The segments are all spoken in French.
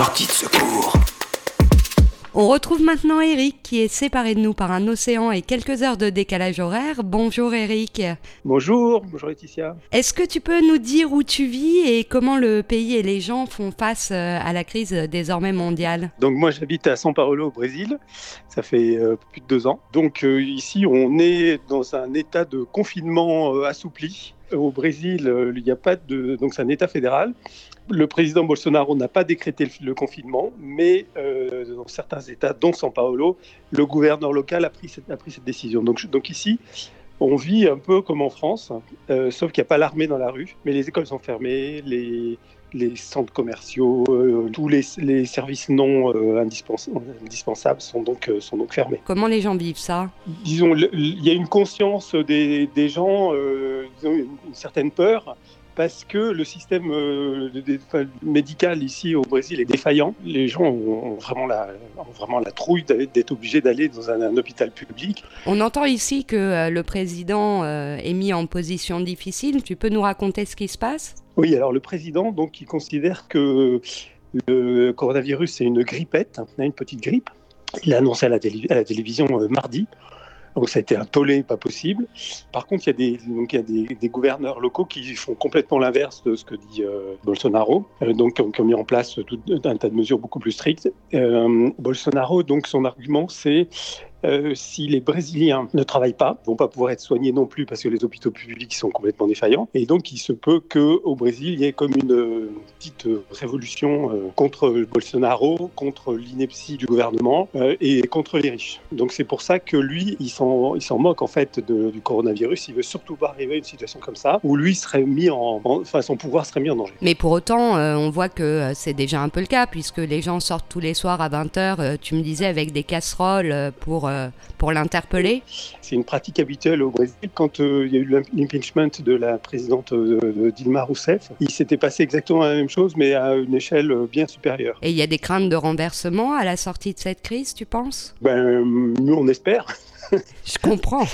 Sortie de secours. On retrouve maintenant Eric qui est séparé de nous par un océan et quelques heures de décalage horaire. Bonjour Eric. Bonjour, bonjour Laetitia. Est-ce que tu peux nous dire où tu vis et comment le pays et les gens font face euh, à la crise désormais mondiale? Donc moi j'habite à São Paulo au Brésil, ça fait euh, plus de deux ans. Donc euh, ici on est dans un état de confinement euh, assoupli. Au Brésil, euh, il n'y a pas de... Donc c'est un état fédéral. Le président Bolsonaro n'a pas décrété le, confinement, mais euh, dans certains États, dont São Paulo, le gouverneur local a pris cette, a pris cette décision. Donc, donc ici, on vit un peu comme en France, euh, sauf qu'il n'y a pas l'armée dans la rue, mais les écoles sont fermées, les, les centres commerciaux, euh, tous les, les services non euh, indispens- indispensables sont donc, euh, sont donc fermés. Comment les gens vivent ça? Disons, il y a une conscience des, des gens, disons, une, une certaine peur. Parce que le système euh, médical ici au Brésil est défaillant. Les gens ont vraiment la, ont vraiment la trouille d'être obligés d'aller dans un, un hôpital public. On entend ici que euh, le président euh, est mis en position difficile. Tu peux nous raconter ce qui se passe? Oui, alors le président, donc, il considère que le coronavirus, c'est une grippette, hein, une petite grippe. Il l'a annoncé à la, télé- à la télévision mardi. Donc ça a été un tollé pas possible. Par contre, il y a des, donc, y a des, gouverneurs locaux qui font complètement l'inverse de ce que dit euh, Bolsonaro, euh, donc qui ont, qui ont mis en place tout un tas de mesures beaucoup plus strictes. Euh, Bolsonaro, donc son argument, c'est euh, si les Brésiliens ne travaillent pas, ils vont pas pouvoir être soignés non plus parce que les hôpitaux publics sont complètement défaillants. Et donc, il se peut qu'au Brésil, il y ait comme une euh, petite euh, révolution contre Bolsonaro, contre l'ineptie du gouvernement et contre les riches. Donc, c'est pour ça que lui, il s'en moque en fait du coronavirus. Il veut surtout pas arriver à une situation comme ça où lui serait mis en, en- enfin, son pouvoir serait mis en danger. Mais pour autant, on voit que c'est déjà un peu le cas, puisque les gens sortent tous les soirs à 20h, tu me disais, avec des casseroles pour, pour l'interpeller. C'est une pratique habituelle au Brésil. Quand euh, il y a eu l'impeachment de la présidente euh, Dilma Rousseff, il s'était passé exactement la même chose, mais à une échelle euh, bien supérieure. Et il y a des craintes de renversement à la sortie de cette crise, tu penses? Ben, nous, on espère, Je comprends.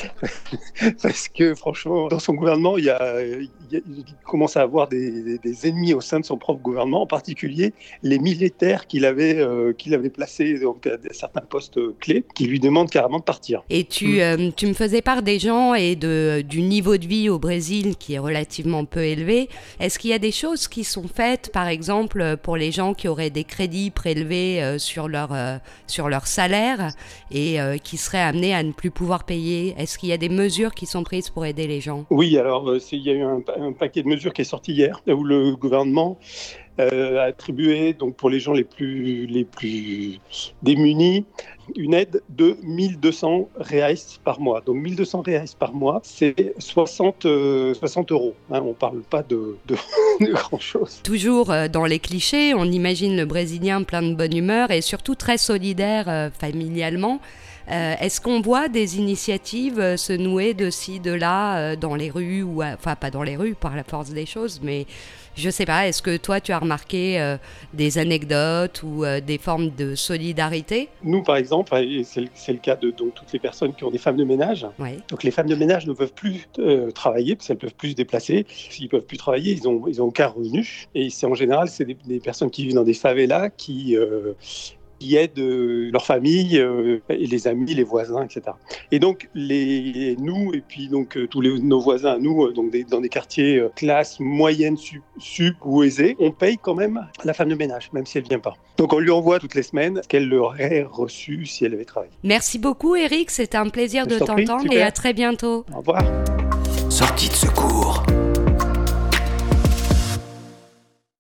parce que franchement, dans son gouvernement, il, y a, il, y a- il commence à avoir des, des- des ennemis au sein de son propre gouvernement, en particulier les militaires qu'il avait, euh, qu'il avait placés donc, à certains postes clés, qui lui demandent carrément de partir. Et tu, euh, tu me faisais part des gens et de, du niveau de vie au Brésil qui est relativement peu élevé. Est-ce qu'il y a des choses qui sont faites, par exemple, pour les gens qui auraient des crédits prélevés euh, sur, leur, sur leur salaire et qui seraient amenés à ne plus pouvoir payer? Est-ce qu'il y a des mesures qui sont prises pour aider les gens? Oui, alors euh, il y a eu un, un paquet de mesures qui est sorti hier, où le gouvernement euh, attribué donc pour les gens les plus les plus démunis une aide de 1200 reais par mois. Donc 1200 reais par mois, c'est 60 euh, 60 euros. hein. on parle pas de, de, de grand chose. Toujours euh, dans les clichés, on imagine le Brésilien plein de bonne humeur et surtout très solidaire euh, familialement. Euh, Est-ce qu'on voit des initiatives euh, se nouer de ci, de là, euh, dans les rues, ou enfin pas dans les rues par la force des choses, mais je sais pas, est-ce que toi tu as euh, des anecdotes ou euh, des formes de solidarité Nous, par exemple, et c'est le, c'est le cas de donc, toutes les personnes qui ont des femmes de ménage, Oui. Donc les femmes de ménage ne peuvent plus euh, travailler parce qu'elles peuvent plus se déplacer. S'ils peuvent plus travailler, ils ont ils ont aucun revenu. Et c'est en général c'est des, des personnes qui vivent dans des favelas qui euh, qui aident euh, leur famille euh, et les amis, les voisins, etc. Et donc les nous et puis donc euh, tous les, nos voisins, nous euh, donc des- dans des quartiers euh, classe moyenne, sup, sup ou aisée, on paye quand même la femme de ménage même si elle vient pas. Donc on lui envoie toutes les semaines ce qu'elle aurait reçu si elle avait travaillé. Merci beaucoup Eric, c'était un plaisir Je de t'entendre et à très bientôt. Au revoir. Sortie de secours.